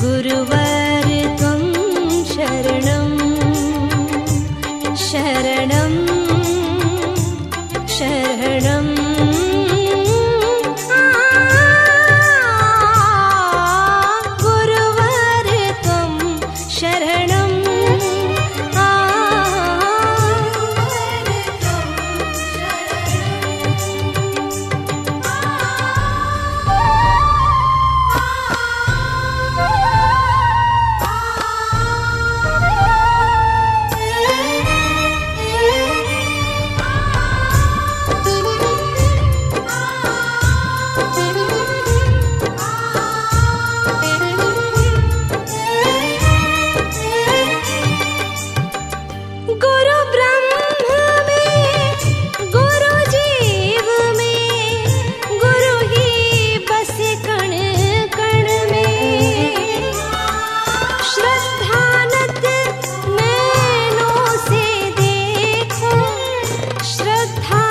गुरुवर श्रद्धा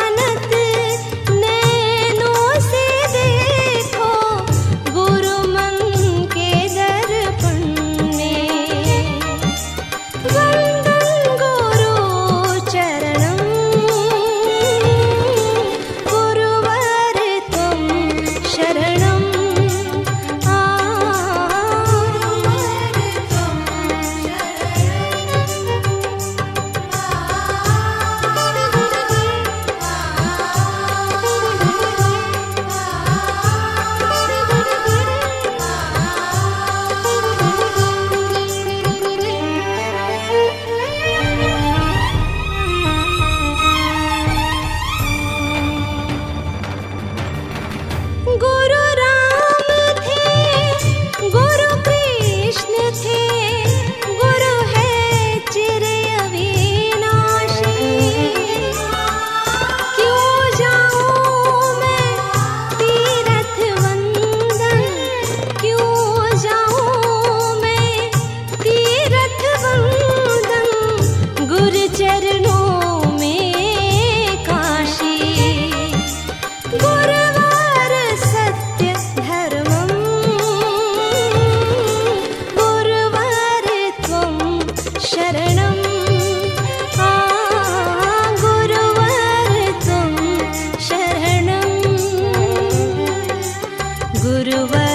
गुरुवत्